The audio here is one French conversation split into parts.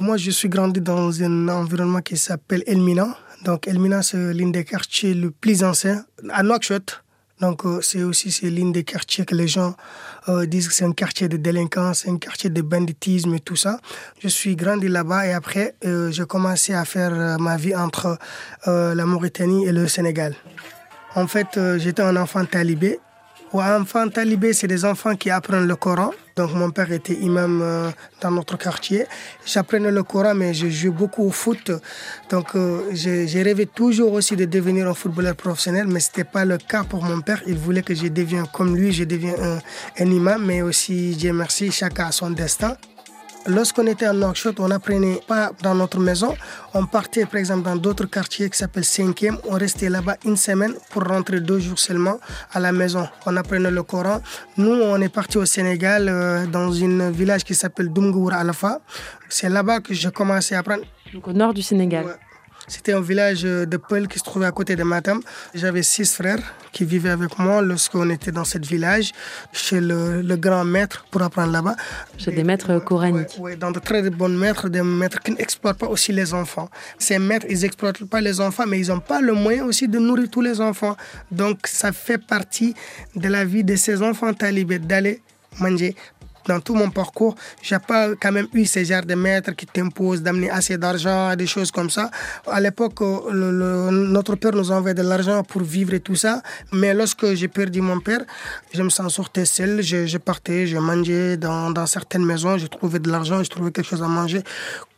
Moi, je suis grandi dans un environnement qui s'appelle Elmina. Donc, Elmina, c'est l'un des quartiers le plus anciens à Nouakchott. Donc, euh, c'est aussi c'est l'un des quartiers que les gens euh, disent que c'est un quartier de délinquance, un quartier de banditisme et tout ça. Je suis grandi là-bas et après, euh, j'ai commencé à faire ma vie entre la Mauritanie et le Sénégal. En fait, j'étais un enfant talibé ou enfants talibés, c'est des enfants qui apprennent le Coran. Donc mon père était imam euh, dans notre quartier. J'apprenais le Coran, mais je jouais beaucoup au foot. Donc euh, j'ai rêvé toujours aussi de devenir un footballeur professionnel, mais ce n'était pas le cas pour mon père. Il voulait que je devienne comme lui, je devienne un, imam, mais aussi, Dieu merci, chacun a son destin. Lorsqu'on était à Nouakchott, on n'apprenait pas dans notre maison. On partait par exemple dans d'autres quartiers qui s'appellent 5e. On restait là-bas une semaine pour rentrer deux jours seulement à la maison. On apprenait le Coran. Nous, on est parti au Sénégal euh, dans un village qui s'appelle Dumgour Alpha. C'est là-bas que j'ai commencé à apprendre. Donc au nord du Sénégal. C'était un village de Peul qui se trouvait à côté de Matam. J'avais six frères qui vivaient avec moi lorsqu'on était dans ce village, chez le, grand maître pour apprendre là-bas. Chez des maîtres coraniques. Oui, dans de très bons maîtres, des maîtres qui n'exploitent pas aussi les enfants. Ces maîtres, ils n'exploitent pas les enfants, mais ils n'ont pas le moyen aussi de nourrir tous les enfants. Donc ça fait partie de la vie de ces enfants talibés d'aller manger dans tout mon parcours, j'ai pas quand même eu ces genres de maîtres qui t'imposent d'amener assez d'argent, des choses comme ça. À l'époque, notre père nous envoyait de l'argent pour vivre et tout ça. Mais lorsque j'ai perdu mon père, je me sens sorti seul. Je, partais, je mangeais dans, dans certaines maisons, je trouvais de l'argent, je trouvais quelque chose à manger.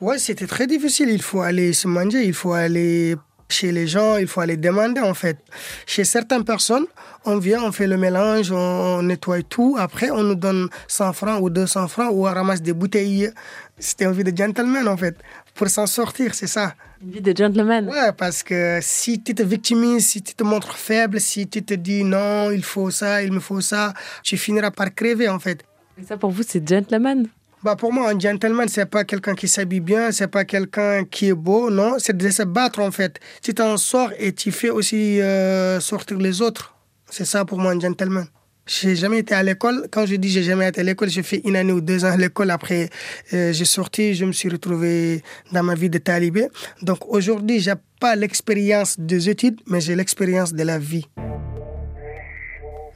Ouais, c'était très difficile. Il faut aller se manger, il faut aller chez les gens, il faut aller demander en fait. Chez certaines personnes, on vient, on fait le mélange, on, nettoie tout. Après, on nous donne 100 francs ou 200 francs ou on ramasse des bouteilles. C'était une vie de gentleman en fait. Pour s'en sortir, c'est ça. Une vie de gentleman. Ouais, parce que si tu te victimises, si tu te montres faible, si tu te dis non, il faut ça, il me faut ça, tu finiras par crever en fait. Et ça pour vous, c'est gentleman bah pour moi, un gentleman, c'est pas quelqu'un qui s'habille bien, c'est pas quelqu'un qui est beau, non, c'est de se battre en fait. Tu t'en sors et tu fais aussi euh, sortir les autres. C'est ça pour moi un gentleman. J'ai jamais été à l'école. Quand je dis j'ai jamais été à l'école, j'ai fait une année ou deux ans à l'école. Après, euh, j'ai sorti, je me suis retrouvé dans ma vie de talibé. Donc aujourd'hui, j'ai pas l'expérience des études, mais j'ai l'expérience de la vie.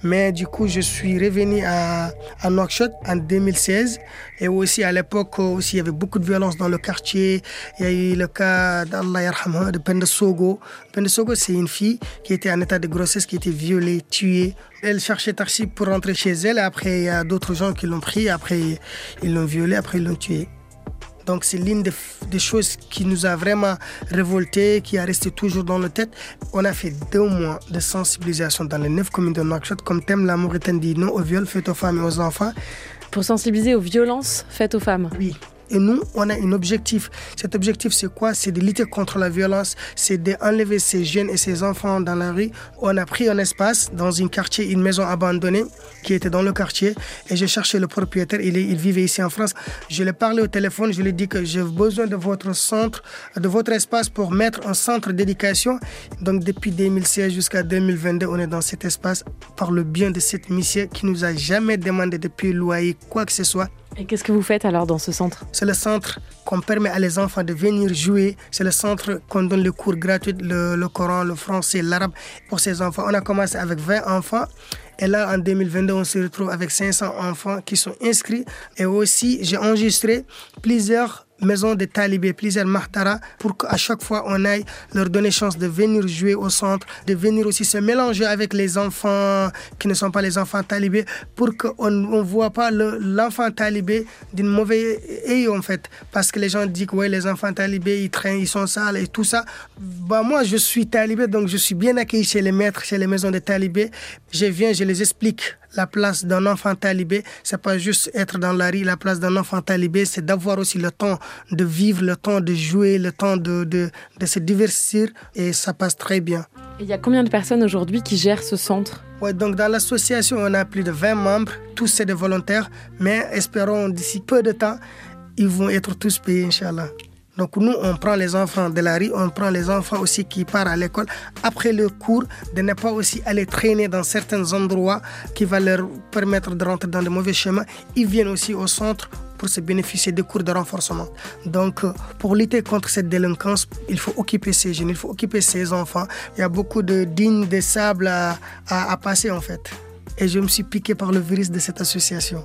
Mais du coup, je suis revenu à, à Nouakchott en 2016. Et aussi, à l'époque, aussi, il y avait beaucoup de violence dans le quartier. Il y a eu le cas d'Allah de Penda Sogo. Penda Sogo, c'est une fille qui était en état de grossesse, qui était violée, tuée. Elle cherchait taxi pour rentrer chez elle. Après, il y a d'autres gens qui l'ont pris. Après, ils l'ont violée. Après, ils l'ont tuée. Donc c'est l'une des, choses qui nous a vraiment révolté, qui a resté toujours dans nos têtes. On a fait deux mois de sensibilisation dans les neuf communes de Nouakchott comme thème la Mauritanie dit non au viol fait aux femmes et aux enfants. Pour sensibiliser aux violences faites aux femmes Oui, et nous, on a un objectif. Cet objectif, c'est quoi? C'est de lutter contre la violence, c'est d'enlever ces jeunes et ces enfants dans la rue. On a pris un espace dans un quartier, une maison abandonnée qui était dans le quartier. Et j'ai cherché le propriétaire, il, il vivait ici en France. Je lui ai parlé au téléphone, je lui ai dit que j'ai besoin de votre centre, de votre espace pour mettre un centre d'éducation. Donc depuis 2016 jusqu'à 2022, on est dans cet espace par le bien de cette mission qui nous a jamais demandé de payer loyer, quoi que ce soit. Et qu'est-ce que vous faites alors dans ce centre? C'est le centre qu'on permet à les enfants de venir jouer. C'est le centre qu'on donne le cours gratuits, le, le Coran, le français, l'arabe pour ces enfants. On a commencé avec 20 enfants. Et là, en 2022, on se retrouve avec 500 enfants qui sont inscrits. Et aussi, j'ai enregistré plusieurs maison de talibés, plusieurs mahtara, pour qu'à chaque fois on aille leur donner chance de venir jouer au centre, de venir aussi se mélanger avec les enfants qui ne sont pas les enfants talibés, pour qu'on ne voit pas l'enfant talibé d'une mauvaise œil en fait. Parce que les gens disent que ouais, les enfants talibés, ils traînent, ils sont sales et tout ça. Bah, moi, je suis talibé, donc je suis bien accueilli chez les maîtres, chez les maisons de talibés. Je viens, je les explique la place d'un enfant talibé, c'est pas juste être dans la rue. La place d'un enfant talibé, c'est d'avoir aussi le temps de vivre, le temps de jouer, le temps de, de, de se divertir et ça passe très bien. Il y a combien de personnes aujourd'hui qui gèrent ce centre? Ouais, donc dans l'association, on a plus de 20 membres, tous c'est des volontaires, mais espérons d'ici peu de temps, ils vont être tous payés, Inch'Allah. Donc nous, on prend les enfants de la rue, on prend les enfants aussi qui partent à l'école après le cours, de ne pas aussi aller traîner dans certains endroits qui va leur permettre de rentrer dans de mauvais chemins. Ils viennent aussi au centre pour se bénéficier des cours de renforcement. Donc, euh, pour lutter contre cette délinquance, il faut occuper ces jeunes, il faut occuper ces enfants. Il y a beaucoup de dignes de sable à, à passer en fait. Et je me suis piqué par le virus de cette association.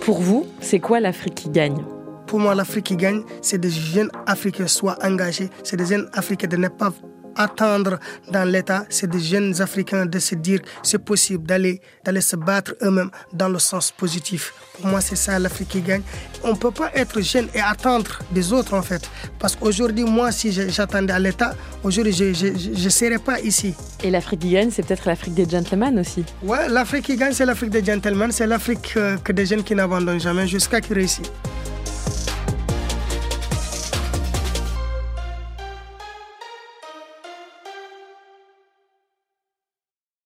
Pour vous, c'est quoi l'Afrique qui gagne? Pour moi, l'Afrique qui gagne, c'est des jeunes Africains soient engagés, c'est des jeunes Africains de ne pas attendre dans l'État, c'est des jeunes Africains de se dire c'est possible d'aller d'aller se battre eux-mêmes dans le sens positif. Pour moi, c'est ça l'Afrique qui gagne. On ne peut pas être jeune et attendre des autres en fait. Parce qu'aujourd'hui, moi, si j'attendais à l'État, aujourd'hui, je ne serais pas ici. Et l'Afrique qui gagne, c'est peut-être l'Afrique des gentlemen aussi. Ouais, l'Afrique qui gagne, c'est l'Afrique des gentlemen, c'est l'Afrique euh, que des jeunes qui n'abandonnent jamais jusqu'à qu'ils réussissent.